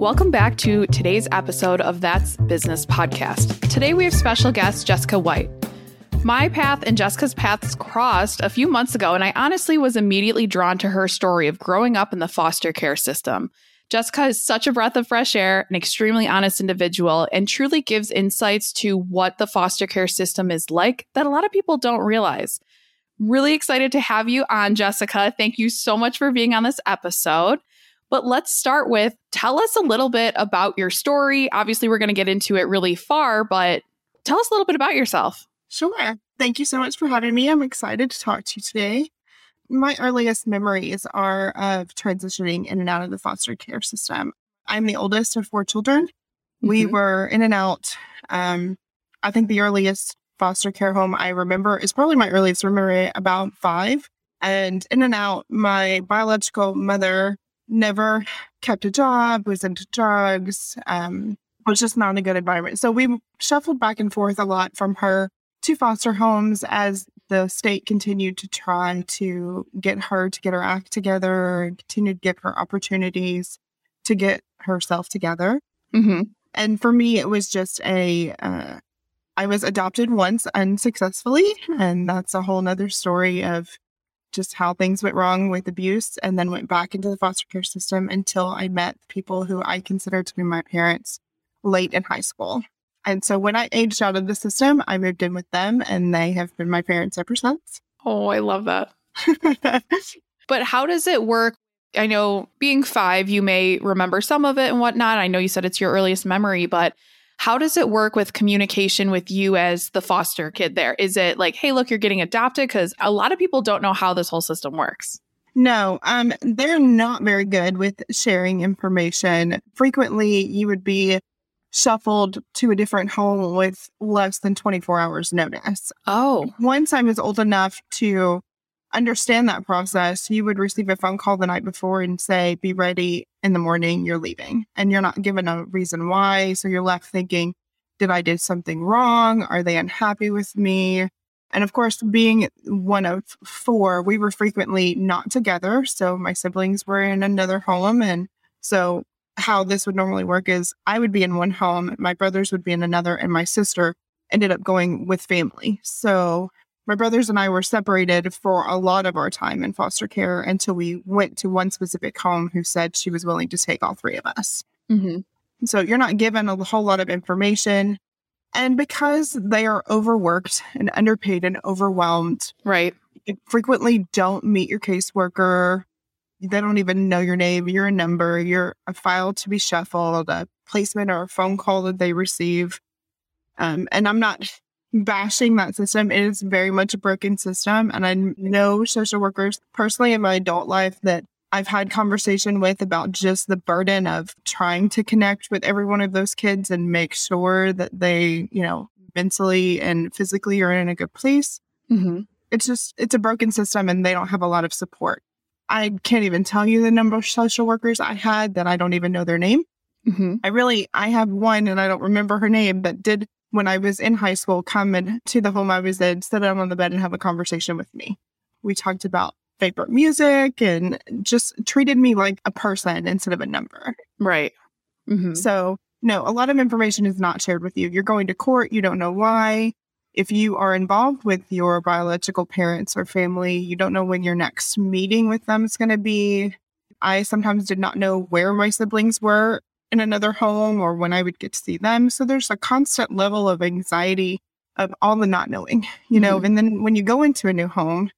Welcome back to today's episode of That's Business Podcast. Today we have special guest Jessica White. My path and Jessica's paths crossed a few months ago, and I honestly was immediately drawn to her story of growing up in the foster care system. Jessica is such a breath of fresh air, an extremely honest individual, and truly gives insights to what the foster care system is like that a lot of people don't realize. Really excited to have you on, Jessica. Thank you so much for being on this episode. But let's start with tell us a little bit about your story. Obviously, we're going to get into it really far, but tell us a little bit about yourself. Sure. Thank you so much for having me. I'm excited to talk to you today. My earliest memories are of transitioning in and out of the foster care system. I'm the oldest of four children. Mm-hmm. We were in and out. Um, I think the earliest foster care home I remember is probably my earliest memory, about five. And in and out, my biological mother never kept a job, was into drugs, um, was just not in a good environment. So we shuffled back and forth a lot from her to foster homes as the state continued to try to get her to get her act together continue to give her opportunities to get herself together. Mm-hmm. And for me, it was just a. Uh, I was adopted once unsuccessfully, and that's a whole nother story of just how things went wrong with abuse and then went back into the foster care system until I met people who I considered to be my parents late in high school. And so when I aged out of the system, I moved in with them and they have been my parents ever since. Oh, I love that. but how does it work? I know being five, you may remember some of it and whatnot. I know you said it's your earliest memory, but how does it work with communication with you as the foster kid there? Is it like, hey, look, you're getting adopted? Because a lot of people don't know how this whole system works. No, um, they're not very good with sharing information. Frequently, you would be shuffled to a different home with less than 24 hours notice. Oh. Once I was old enough to understand that process, you would receive a phone call the night before and say, be ready in the morning, you're leaving. And you're not given a reason why. So you're left thinking, did I do something wrong? Are they unhappy with me? And of course, being one of four, we were frequently not together. So my siblings were in another home. And so how this would normally work is I would be in one home, my brothers would be in another, and my sister ended up going with family. So my brothers and I were separated for a lot of our time in foster care until we went to one specific home who said she was willing to take all three of us. Mm-hmm. So you're not given a whole lot of information. And because they are overworked and underpaid and overwhelmed, right? You frequently don't meet your caseworker. They don't even know your name, your number, you're a file to be shuffled, a placement or a phone call that they receive. Um, and I'm not bashing that system. It is very much a broken system. And I know social workers personally in my adult life that I've had conversation with about just the burden of trying to connect with every one of those kids and make sure that they, you know, mentally and physically are in a good place. Mm-hmm. It's just, it's a broken system and they don't have a lot of support. I can't even tell you the number of social workers I had that I don't even know their name. Mm-hmm. I really, I have one and I don't remember her name that did when I was in high school come into the home I was in, sit down on the bed and have a conversation with me. We talked about favorite music and just treated me like a person instead of a number. Right. Mm-hmm. So, no, a lot of information is not shared with you. You're going to court, you don't know why. If you are involved with your biological parents or family, you don't know when your next meeting with them is going to be. I sometimes did not know where my siblings were in another home or when I would get to see them. So there's a constant level of anxiety of all the not knowing, you know. Mm-hmm. And then when you go into a new home,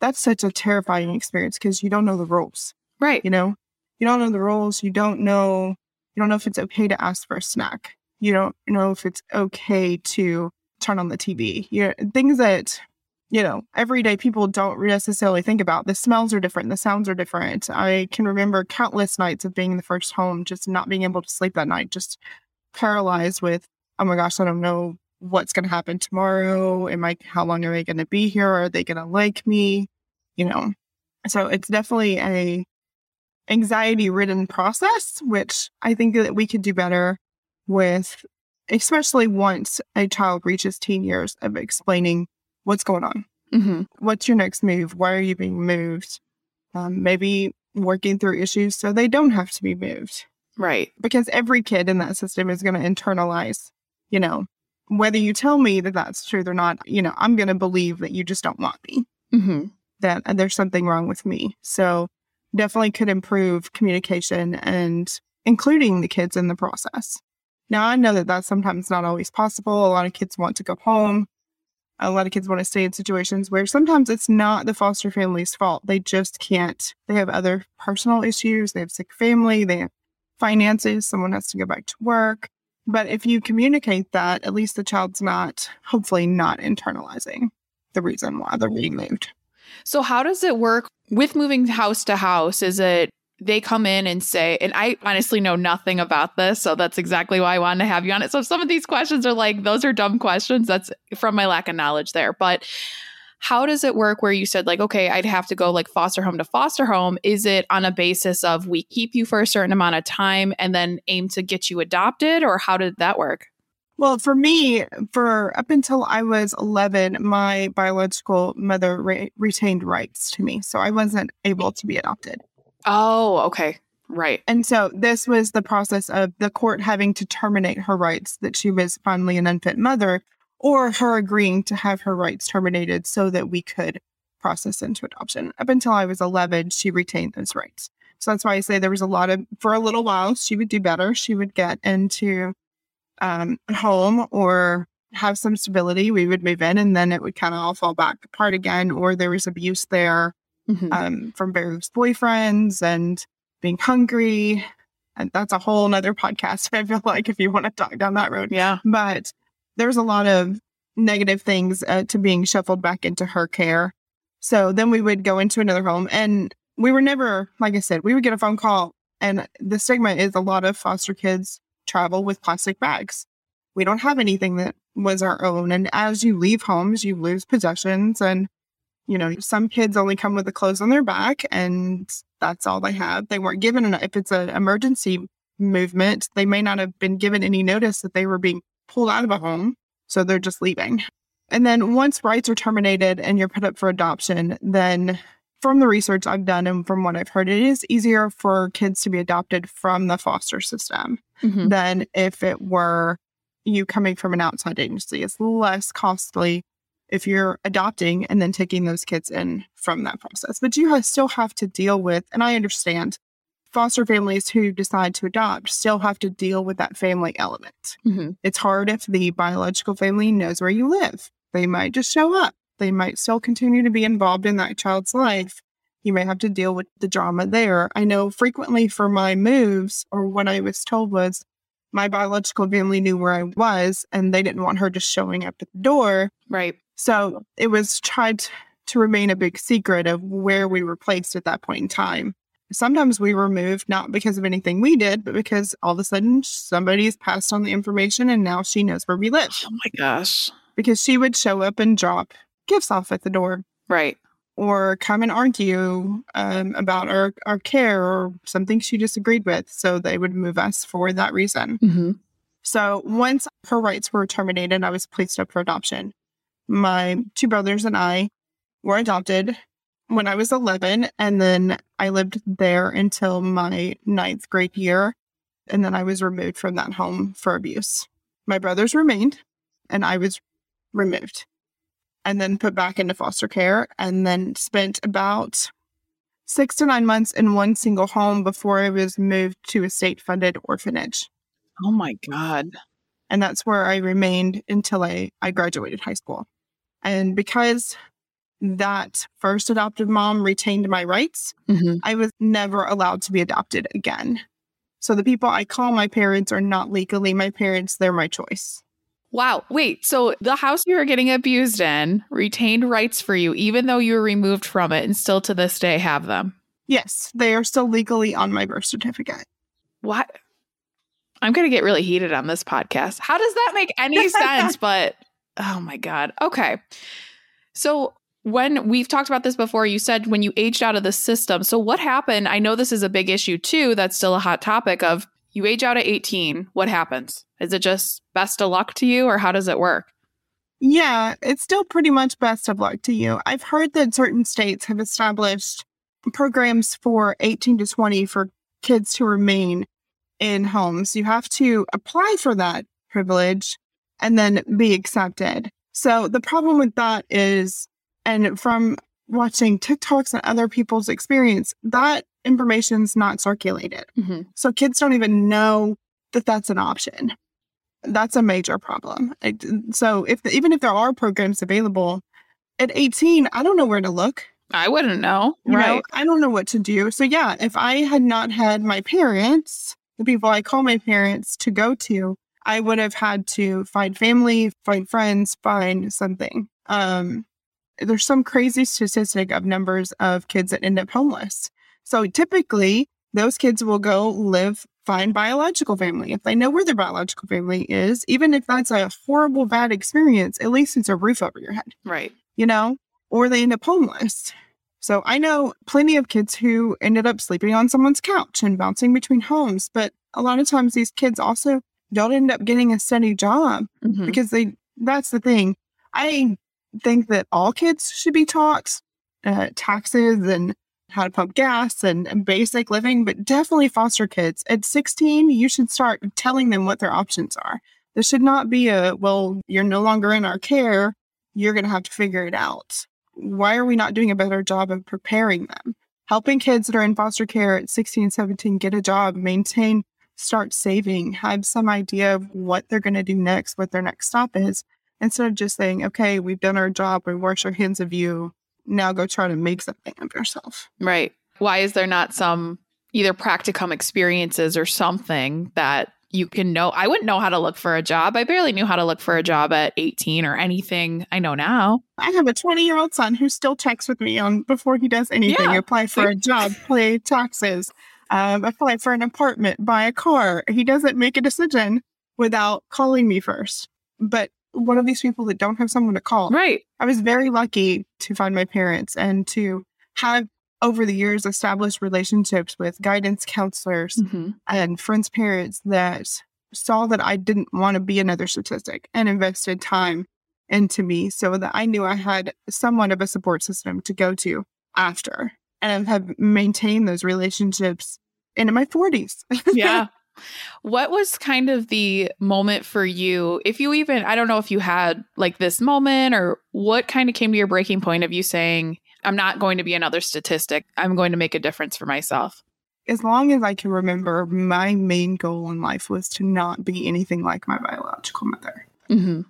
that's such a terrifying experience because you don't know the rules. Right. You know, you don't know the rules. You don't know, you don't know if it's okay to ask for a snack. You don't know if it's okay to turn on the TV. You know, things that you know, everyday people don't necessarily think about. The smells are different, the sounds are different. I can remember countless nights of being in the first home, just not being able to sleep that night, just paralyzed with, oh my gosh, I don't know what's going to happen tomorrow. Am I, how long are they going to be here? Are they going to like me? You know, so it's definitely a anxiety ridden process, which I think that we could do better with, especially once a child reaches teen years of explaining what's going on? Mm-hmm. What's your next move? Why are you being moved? Um, maybe working through issues so they don't have to be moved. Right. Because every kid in that system is going to internalize, you know, whether you tell me that that's true or not, you know, I'm going to believe that you just don't want me, hmm that there's something wrong with me. So definitely could improve communication and including the kids in the process. Now, I know that that's sometimes not always possible. A lot of kids want to go home. A lot of kids want to stay in situations where sometimes it's not the foster family's fault. They just can't. They have other personal issues. They have sick family. They have finances. Someone has to go back to work. But if you communicate that, at least the child's not, hopefully, not internalizing the reason why they're being moved. So, how does it work with moving house to house? Is it they come in and say, and I honestly know nothing about this. So, that's exactly why I wanted to have you on it. So, some of these questions are like, those are dumb questions, that's from my lack of knowledge there. But how does it work where you said, like, okay, I'd have to go like foster home to foster home? Is it on a basis of we keep you for a certain amount of time and then aim to get you adopted? Or how did that work? Well, for me, for up until I was 11, my biological mother re- retained rights to me. So I wasn't able to be adopted. Oh, okay. Right. And so this was the process of the court having to terminate her rights that she was finally an unfit mother, or her agreeing to have her rights terminated so that we could process into adoption. Up until I was 11, she retained those rights. So that's why I say there was a lot of, for a little while, she would do better. She would get into um, home or have some stability. We would move in and then it would kind of all fall back apart again, or there was abuse there Mhm. um, from various boyfriends and being hungry. And that's a whole nother podcast. I feel like if you want to talk down that road, yeah. but there's a lot of negative things uh, to being shuffled back into her care. So then we would go into another home and we were never, like I said, we would get a phone call and the stigma is a lot of foster kids travel with plastic bags. We don't have anything that was our own. And as you leave homes, you lose possessions and you know, some kids only come with the clothes on their back and that's all they have. They weren't given, an, if it's an emergency movement, they may not have been given any notice that they were being pulled out of a home. So they're just leaving. And then once rights are terminated and you're put up for adoption, then from the research I've done and from what I've heard, it is easier for kids to be adopted from the foster system Mhm. than if it were you coming from an outside agency. It's less costly if you're adopting and then taking those kids in from that process. But you have, still have to deal with, and I understand foster families who decide to adopt still have to deal with that family element. Mhm. It's hard if the biological family knows where you live. They might just show up. They might still continue to be involved in that child's life. You may have to deal with the drama there. I know frequently for my moves, or what I was told was my biological family knew where I was and they didn't want her just showing up at the door. Right. So it was tried to remain a big secret of where we were placed at that point in time. Sometimes we were moved not because of anything we did, but because all of a sudden somebody's passed on the information and now she knows where we live. Oh my gosh. Because she would show up and drop gifts off at the door Right. Or come and argue um, about our, our care or something she disagreed with. So they would move us for that reason. hmm So once her rights were terminated, I was placed up for adoption. My two brothers and I were adopted when I was 11, and then I lived there until my ninth grade year. And then I was removed from that home for abuse. My brothers remained, and I was removed and then put back into foster care, and then spent about six to nine months in one single home before I was moved to a state funded orphanage Oh my God. and that's where I remained until I, I graduated high school. And because that first adoptive mom retained my rights, hmm I was never allowed to be adopted again. So the people I call my parents are not legally my parents, they're my choice. Wow. Wait. So the house you were getting abused in retained rights for you, even though you were removed from it, and still to this day have them. Yes, they are still legally on my birth certificate. What? I'm going to get really heated on this podcast. How does that make any sense? But oh my God. Okay. So when we've talked about this before, you said when you aged out of the system. So what happened? I know this is a big issue too. That's still a hot topic of you age out at 18. What happens? Is it just best of luck to you or how does it work? Yeah, it's still pretty much best of luck to you. I've heard that certain states have established programs for 18 to 20 for kids to remain in homes. You have to apply for that privilege and then be accepted. So the problem with that is, and from watching TikToks and other people's experience, that information's not circulated. Mm-hmm. So kids don't even know that that's an option. That's a major problem. It- so if even if there are programs available at 18, I don't know where to look. I wouldn't know. You right. know, I don't know what to do. So yeah, if I had not had my parents, the people I call my parents to go to, I would have had to find family, find friends, find something. Um, there's some crazy statistic of numbers of kids that end up homeless. So typically, those kids will go live, find biological family. If they know where their biological family is, even if that's a horrible, bad experience, at least it's a roof over your head Right. you know, or they end up homeless. So I know plenty of kids who ended up sleeping on someone's couch and bouncing between homes, but a lot of times these kids also don't end up getting a steady job Mhm. because they that's the thing. I think that all kids should be taught uh, taxes and how to pump gas and, basic living, but definitely foster kids. At 16, you should start telling them what their options are. There should not be a, well, you're no longer in our care. You're going to have to figure it out. Why are we not doing a better job of preparing them? Helping kids that are in foster care at 16, 17 get a job, maintain, start saving, have some idea of what they're going to do next, what their next stop is, instead of just saying, okay, we've done our job, we wash our hands of you. Now go try to make something of yourself. Right. Why is there not some either practicum experiences or something that you can know? I wouldn't know how to look for a job. I barely knew how to look for a job at 18 or anything I know now. I have a 20 year old son who still checks with me on before he does anything. Yeah. Apply for a job, pay taxes, um, apply for an apartment, buy a car. He doesn't make a decision without calling me first. But one of these people that don't have someone to call. Right. I was very lucky to find my parents and to have over the years established relationships with guidance counselors hmm and friends' parents that saw that I didn't want to be another statistic and invested time into me so that I knew I had somewhat of a support system to go to after. And have maintained those relationships into my 40s. Yeah. What was kind of the moment for you? If you even, I don't know if you had like this moment or what kind of came to your breaking point of you saying, I'm not going to be another statistic. I'm going to make a difference for myself. as long as I can remember, my main goal in life was to not be anything like my biological mother. Mm-hmm.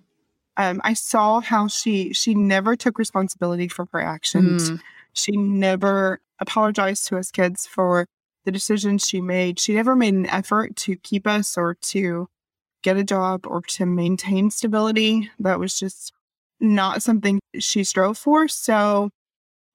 Um, I saw how she she never took responsibility for her actions. Mm. She never apologized to us kids for the decisions she made. She never made an effort to keep us or to get a job or to maintain stability. That was just not something she strove for. So,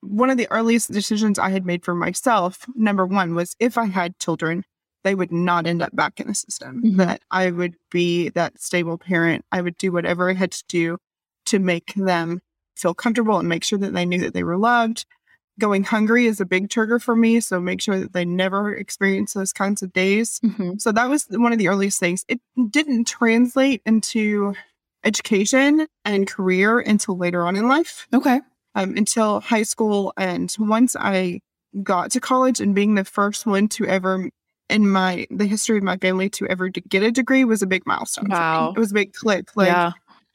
one of the earliest decisions I had made for myself, number one, was if I had children, they would not end up back in the system. Mhm. That I would be that stable parent. I would do whatever I had to do to make them feel comfortable and make sure that they knew that they were loved. Going hungry is a big trigger for me. So make sure that they never experience those kinds of days. Mm-hmm. So that was one of the earliest things. It didn't translate into education and career until later on in life, Okay. um, until high school. And once I got to college and being the first one to ever in my the history of my family to ever to get a degree was a big milestone. for me. Wow. It was a big click. Like yeah.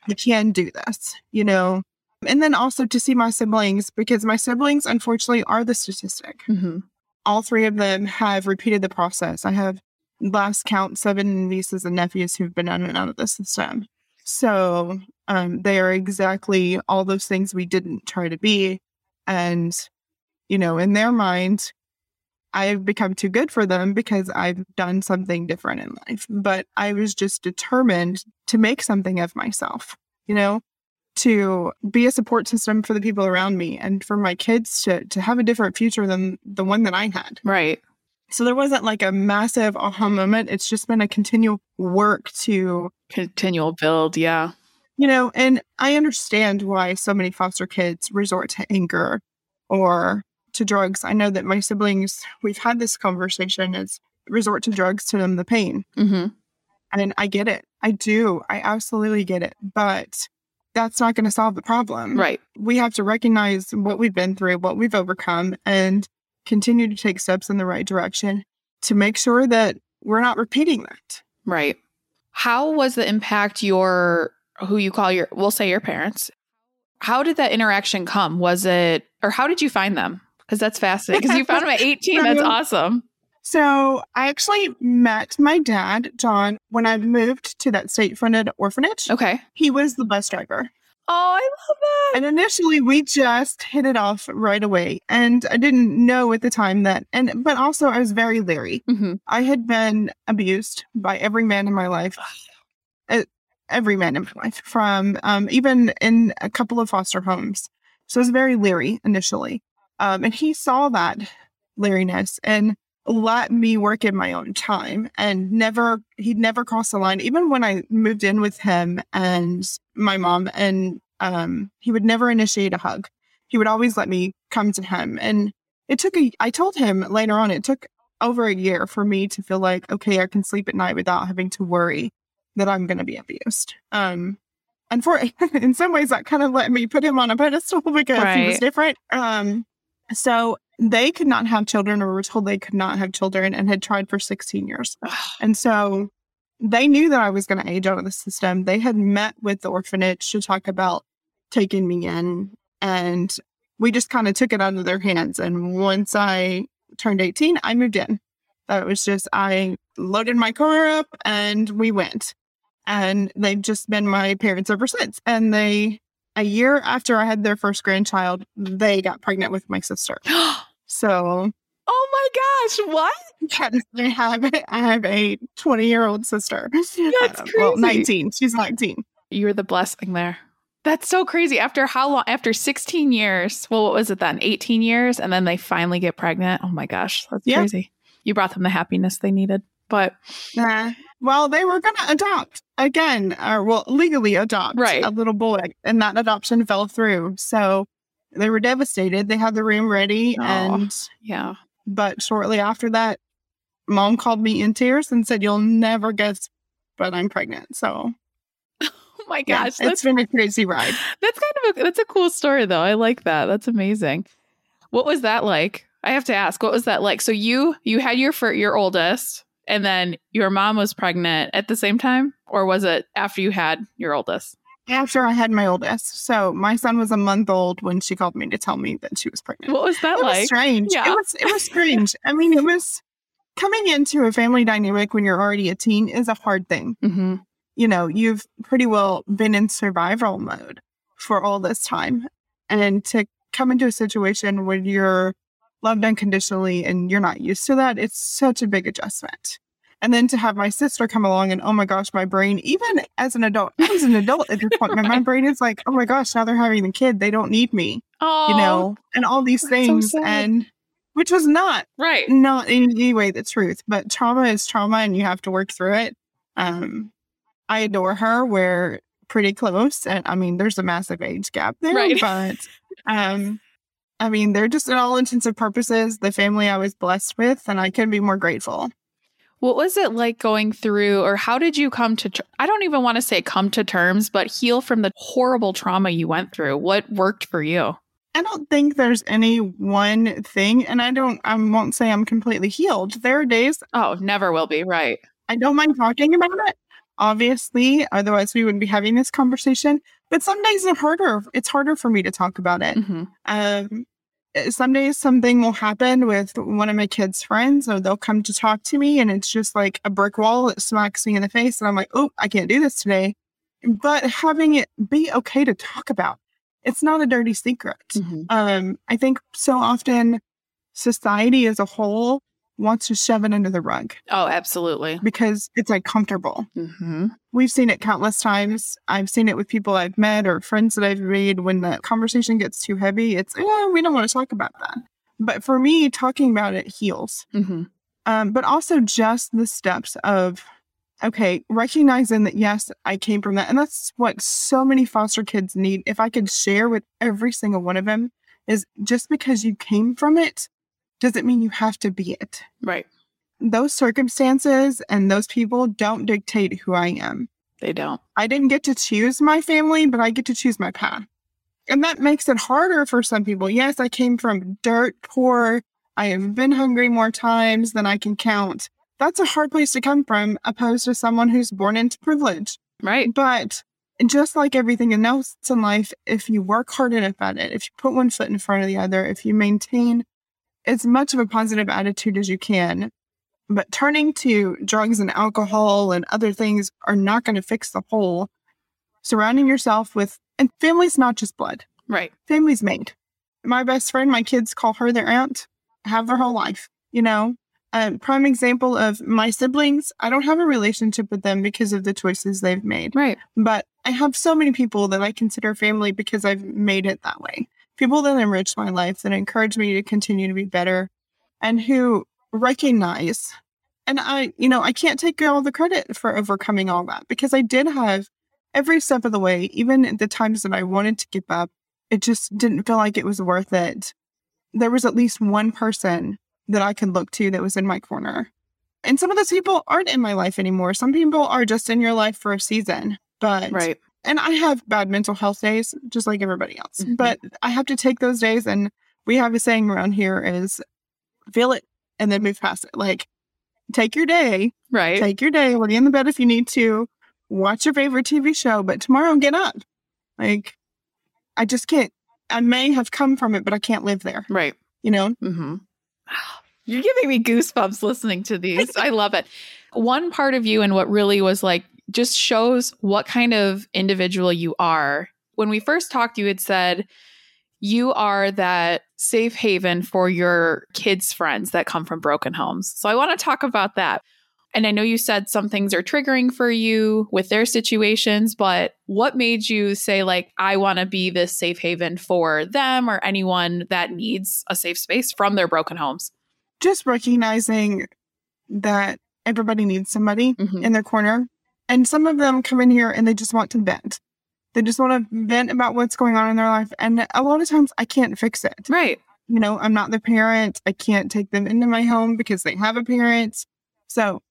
I can do this, you know. And then also to see my siblings because my siblings unfortunately are the statistic Mm-hmm. all three of them have repeated the process. I have last count seven nieces and nephews who've been in and out of the system. So um, they are exactly all those things we didn't try to be. And, you know, in their mind, I've become too good for them because I've done something different in life. But I was just determined to make something of myself, you know, to be a support system for the people around me and for my kids to, to have a different future than the one that I had. Right. So there wasn't like a massive aha moment. It's just been a continual work to, Continual build. Yeah. you know, and I understand why so many foster kids resort to anger or to drugs. I know that my siblings, we've had this conversation, is resort to drugs to numb the pain. Mm-hmm. And I get it. I do. I absolutely get it. But that's not going to solve the problem. Right. We have to recognize what we've been through, what we've overcome, and continue to take steps in the right direction to make sure that we're not repeating that. Right. How was the impact your who you call your we'll say your parents? How did that interaction come? Was it or how did you find them? Because that's fascinating. Because you found them at 18. That's awesome. So I actually met my dad, John, when I moved to that state funded orphanage. Okay. He was the bus driver. Oh, I love that. And initially we just hit it off right away. And I didn't know at the time that, and, but also I was very leery. hmm I had been abused by every man in my life. Every man in my life, from um, even in a couple of foster homes. So I was very leery initially. Um, and he saw that leeriness and let me work in my own time and never, he'd never cross the line. Even when I moved in with him and my mom, and um, he would never initiate a hug. He would always let me come to him. And it took a, I told him later on, it took over a year for me to feel like, okay, I can sleep at night without having to worry that I'm going to be abused. Um, and for in some ways, that kind of let me put him on a pedestal because he was different. Um, so they could not have children, or were told they could not have children, and had tried for 16 years. And so they knew that I was going to age out of the system. They had met with the orphanage to talk about taking me in, and we just kind of took it out of their hands. And once I turned 18, I moved in. That was just, I loaded my car up and we went. And they've just been my parents ever since. And they, a year after I had their first grandchild, they got pregnant with my sister. So oh my gosh, what? I have I have a 20 year old sister. That's Well, crazy. 19. She's 19. You're the blessing there. That's so crazy. After how long? After 16 years. Well, what was it then? 18 years. And then they finally get pregnant. Oh my gosh. That's Yeah. crazy. You brought them the happiness they needed. But Uh, well, they were going to adopt again, or well, legally adopt Right. a little boy, and that adoption fell through. So they were devastated. They had the room ready, Aw. and yeah. but shortly after that, mom called me in tears and said, "You'll never guess, but I'm pregnant." So Oh my gosh. it's that's been a crazy ride. that's kind of a that's a cool story though. I like that. That's amazing. What was that like? I have to ask, what was that like? So you you had your fir- your oldest and then your mom was pregnant at the same time or was it after you had your oldest? After I had my oldest, so my son was a month old when she called me to tell me that she was pregnant. What was that it was like? strange. Yeah. It was it was strange. I mean, it was coming into a family dynamic when you're already a teen is a hard thing. Mhm. You know, you've pretty well been in survival mode for all this time. And to come into a situation where you're loved unconditionally and you're not used to that, it's such a big adjustment. And then to have my sister come along and oh my gosh, my brain, even as an adult, as an adult at this point, my- my brain is like, oh my gosh, now they're having a kid. They don't need me Oh, you know, and all these that's so things, and which was not right. not in any way the truth, but trauma is trauma, and you have to work through it. Um, I adore her. We're pretty close, and I mean, there's a massive age gap there, Right. but um, I mean, they're just in all intents and purposes the family I was blessed with, and I couldn't be more grateful. What was it like going through, or how did you come to? Ter- I don't even want to say come to terms, but heal from the horrible trauma you went through. What worked for you? I don't think there's any one thing, and I don't. I won't say I'm completely healed. There are days Oh, never will be. Right. I don't mind talking about it. Obviously, otherwise we wouldn't be having this conversation. But some days it's harder. It's harder for me to talk about it. hmm Um, uh, some days something will happen with one of my kids' friends, or they'll come to talk to me, and it's just like a brick wall that smacks me in the face, and I'm like, "Oh, I can't do this today." But having it be okay to talk about, it's not a dirty secret. hmm Um, I think so often society as a whole wants to shove it under the rug Oh, absolutely. because it's like comfortable. hmm We've seen it countless times. I've seen it with people I've met or friends that I've made when the conversation gets too heavy. It's, oh, we don't want to talk about that. But for me, talking about it heals. hmm Um, but also just the steps of, okay, recognizing that, yes, I came from that. And that's what so many foster kids need. If I could share with every single one of them, is just because you came from it doesn't mean you have to be it Right. those circumstances and those people don't dictate who I am. They don't. I didn't get to choose my family, but I get to choose my path. And that makes it harder for some people. Yes, I came from dirt poor. I have been hungry more times than I can count. that's a hard place to come from, opposed to someone who's born into privilege. Right. But just like everything else in life, if you work hard enough at it, if you put one foot in front of the other, if you maintain as much of a positive attitude as you can, but turning to drugs and alcohol and other things are not going to fix the whole. Surrounding yourself with, and family's not just blood. Right. Family's made. My best friend, my kids call her their aunt, have their whole life, you know? A prime example of my siblings, I don't have a relationship with them because of the choices they've made. Right. But I have so many people that I consider family because I've made it that way. People that enrich my life, that encourage me to continue to be better, and who recognize. And I, you know, I can't take all the credit for overcoming all that because I did have every step of the way, even at the times that I wanted to give up, it just didn't feel like it was worth it. There was at least one person that I could look to that was in my corner. And some of those people aren't in my life anymore. Some people are just in your life for a season. But Right. And I have bad mental health days just like everybody else. Mhm. But I have to take those days and we have a saying around here is feel it and then move past it. Like take your day, Right. take your day, lay in the bed if you need to, watch your favorite TV show, but tomorrow get up. Like I just can't I may have come from it, but I can't live there, Right. you know? Mm-hmm. You're giving me goosebumps listening to these. I love it. One part of you and what really was like just shows what kind of individual you are. When we first talked, you had said you are that safe haven for your kids' friends that come from broken homes. So I want to talk about that. And I know you said some things are triggering for you with their situations, but what made you say, like, I want to be this safe haven for them or anyone that needs a safe space from their broken homes? Just recognizing that everybody needs somebody Mhm. in their corner. And some of them come in here and they just want to vent. They just want to vent about what's going on in their life. And a lot of times I can't fix it. Right. You know, I'm not the parent. I can't take them into my home because they have a parent. So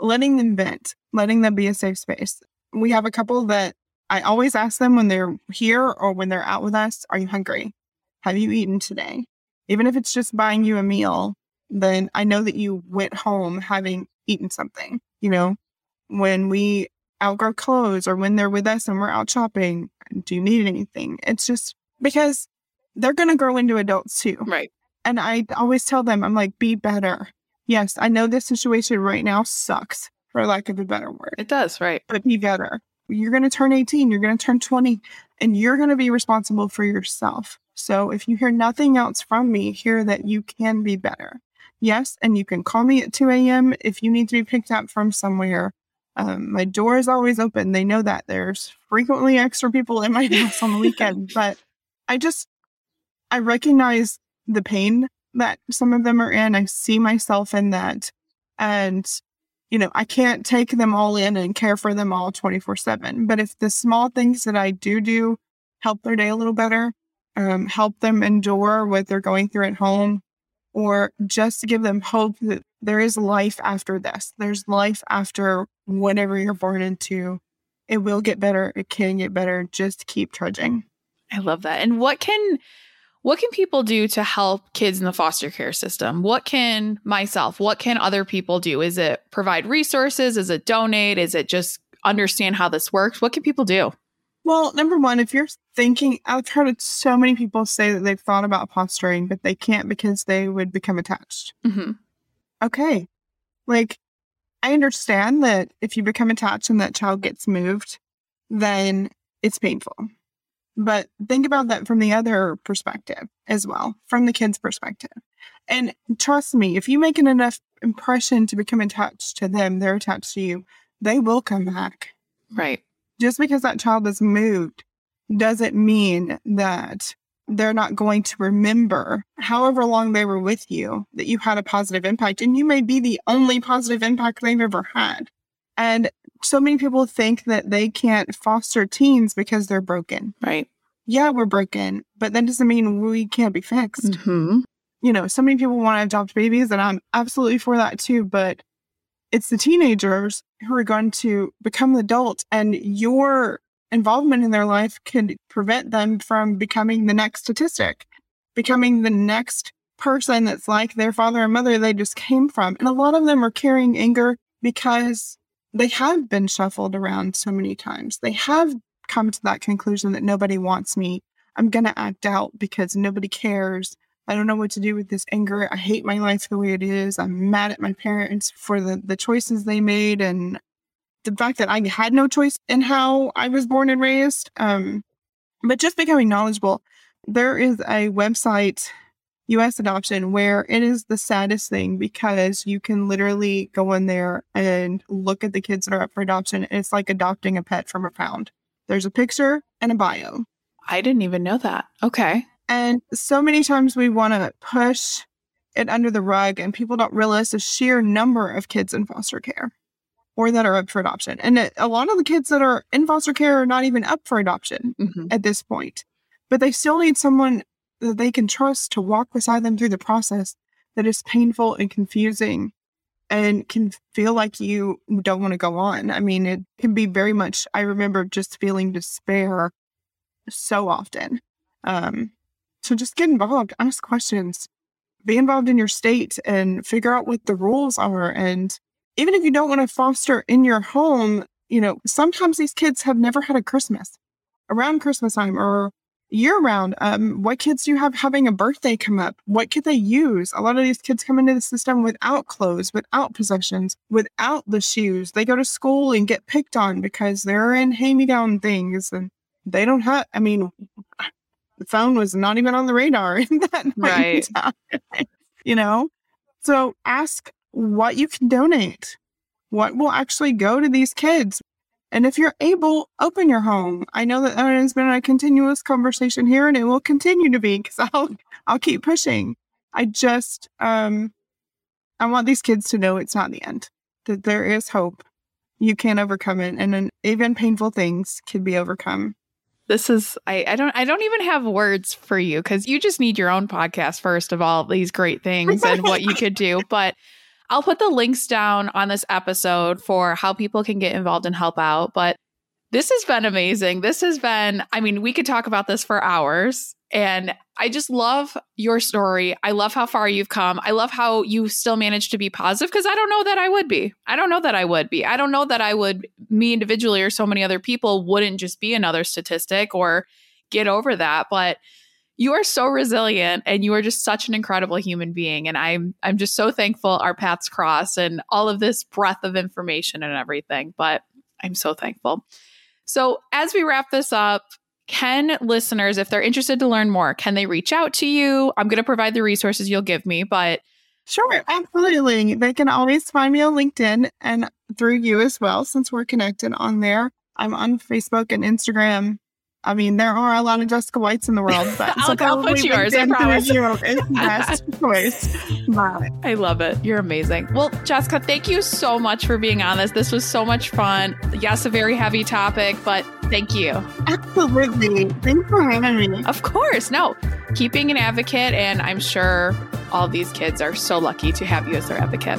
letting them vent, letting them be a safe space. We have a couple that I always ask them when they're here or when they're out with us, are you hungry? Have you eaten today? Even if it's just buying you a meal, then I know that you went home having eaten something. You know, when we outgrow clothes or when they're with us and we're out shopping, do you need anything? It's just because they're going to grow into adults too. Right. And I always tell them, I'm like, be better. Yes, I know this situation right now sucks, for lack of a better word, It does. Right. but be better. You're going to turn 18, you're going to turn 20, and you're going to be responsible for yourself. So if you hear nothing else from me, hear that you can be better. Yes, and you can call me at 2 a.m. if you need to be picked up from somewhere. Um, my door is always open. They know that there's frequently extra people in my house on the weekend, but I just, I recognize the pain that some of them are in. I see myself in that. And, you know, I can't take them all in and care for them all 24 7. But if the small things that I do do help their day a little better, um, help them endure what they're going through at home, or just to give them hope that there is life after this, there's life after whatever you're born into. It will get better. It can get better. Just keep trudging. I love that. And what can what can people do to help kids in the foster care system? What can myself, what can other people do? Is it provide resources? Is it donate? Is it just understand how this works? What can people do? Well, number one, if you're thinking, I've heard so many people say that they've thought about fostering, but they can't because they would become attached. hmm Okay. Like, I understand that if you become attached and that child gets moved, then it's painful. But think about that from the other perspective as well, from the kid's perspective. And trust me, if you make an enough impression to become attached to them, they're attached to you, they will come back Right. Just because that child is moved doesn't mean that they're not going to remember however long they were with you that you had a positive impact and you may be the only positive impact they've ever had and so many people think that they can't foster teens because they're broken Right. yeah we're broken but that doesn't mean we can't be fixed hmm you know, so many people want to adopt babies, and I'm absolutely for that too. But it's the teenagers who are going to become adults, and your involvement in their life could prevent them from becoming the next statistic, becoming the next person that's like their father and mother they just came from. And a lot of them are carrying anger because they have been shuffled around so many times. They have come to that conclusion that nobody wants me. I'm going to act out because nobody cares. I don't know what to do with this anger. I hate my life the way it is. I'm mad at my parents for the, the choices they made and the fact that I had no choice in how I was born and raised. Um, but just becoming knowledgeable. There is a website US adoption where it is the saddest thing because you can literally go in there and look at the kids that are up for adoption. It's like adopting a pet from a pound. There's a picture and a bio. I didn't even know that. Okay. And so many times we want to push it under the rug, and people don't realize the sheer number of kids in foster care or that are up for adoption. And it, a lot of the kids that are in foster care are not even up for adoption mm-hmm. at this point, but they still need someone that they can trust to walk beside them through the process that is painful and confusing and can feel like you don't want to go on. I mean, it can be very much, I remember just feeling despair so often. Um, so just get involved, ask questions, be involved in your state and figure out what the rules are. And even if you don't want to foster in your home, you know, sometimes these kids have never had a Christmas around Christmas time or year round. Um, what kids do you have having a birthday come up? What could they use? A lot of these kids come into the system without clothes, without possessions, without the shoes. They go to school and get picked on because they're in hand me down things and they don't have, I mean, the phone was not even on the radar in that right. you know? So ask what you can donate, what will actually go to these kids. And if you're able, open your home. I know that has been a continuous conversation here and it will continue to be because I'll I'll keep pushing. I just um I want these kids to know it's not the end. That there is hope. You can overcome it and even painful things can be overcome. This is I, I don't I don't even have words for you because you just need your own podcast first of all these great things and what you could do. But I'll put the links down on this episode for how people can get involved and help out. But this has been amazing. This has been, I mean, we could talk about this for hours. And I just love your story. I love how far you've come. I love how you still managed to be positive because I don't know that I would be. I don't know that I would be. I don't know that I would, me individually or so many other people, wouldn't just be another statistic or get over that. But you are so resilient and you are just such an incredible human being and i'm i'm just so thankful our paths cross and all of this breadth of information and everything but i'm so thankful so as we wrap this up can listeners if they're interested to learn more can they reach out to you i'm going to provide the resources you'll give me but Sure, absolutely. They can always find me on LinkedIn and through you as well, since we're connected on there. I'm on Facebook and Instagram I mean, there are a lot of Jessica Whites in the world, but I'll, so I'll put yours. I promise. You is best choice. I love it. You're amazing. Well, Jessica, thank you so much for being on this. This was so much fun. Yes, a very heavy topic, but thank you. Absolutely. Thanks for having me. Of course. No, keeping an advocate, and I'm sure all these kids are so lucky to have you as their advocate.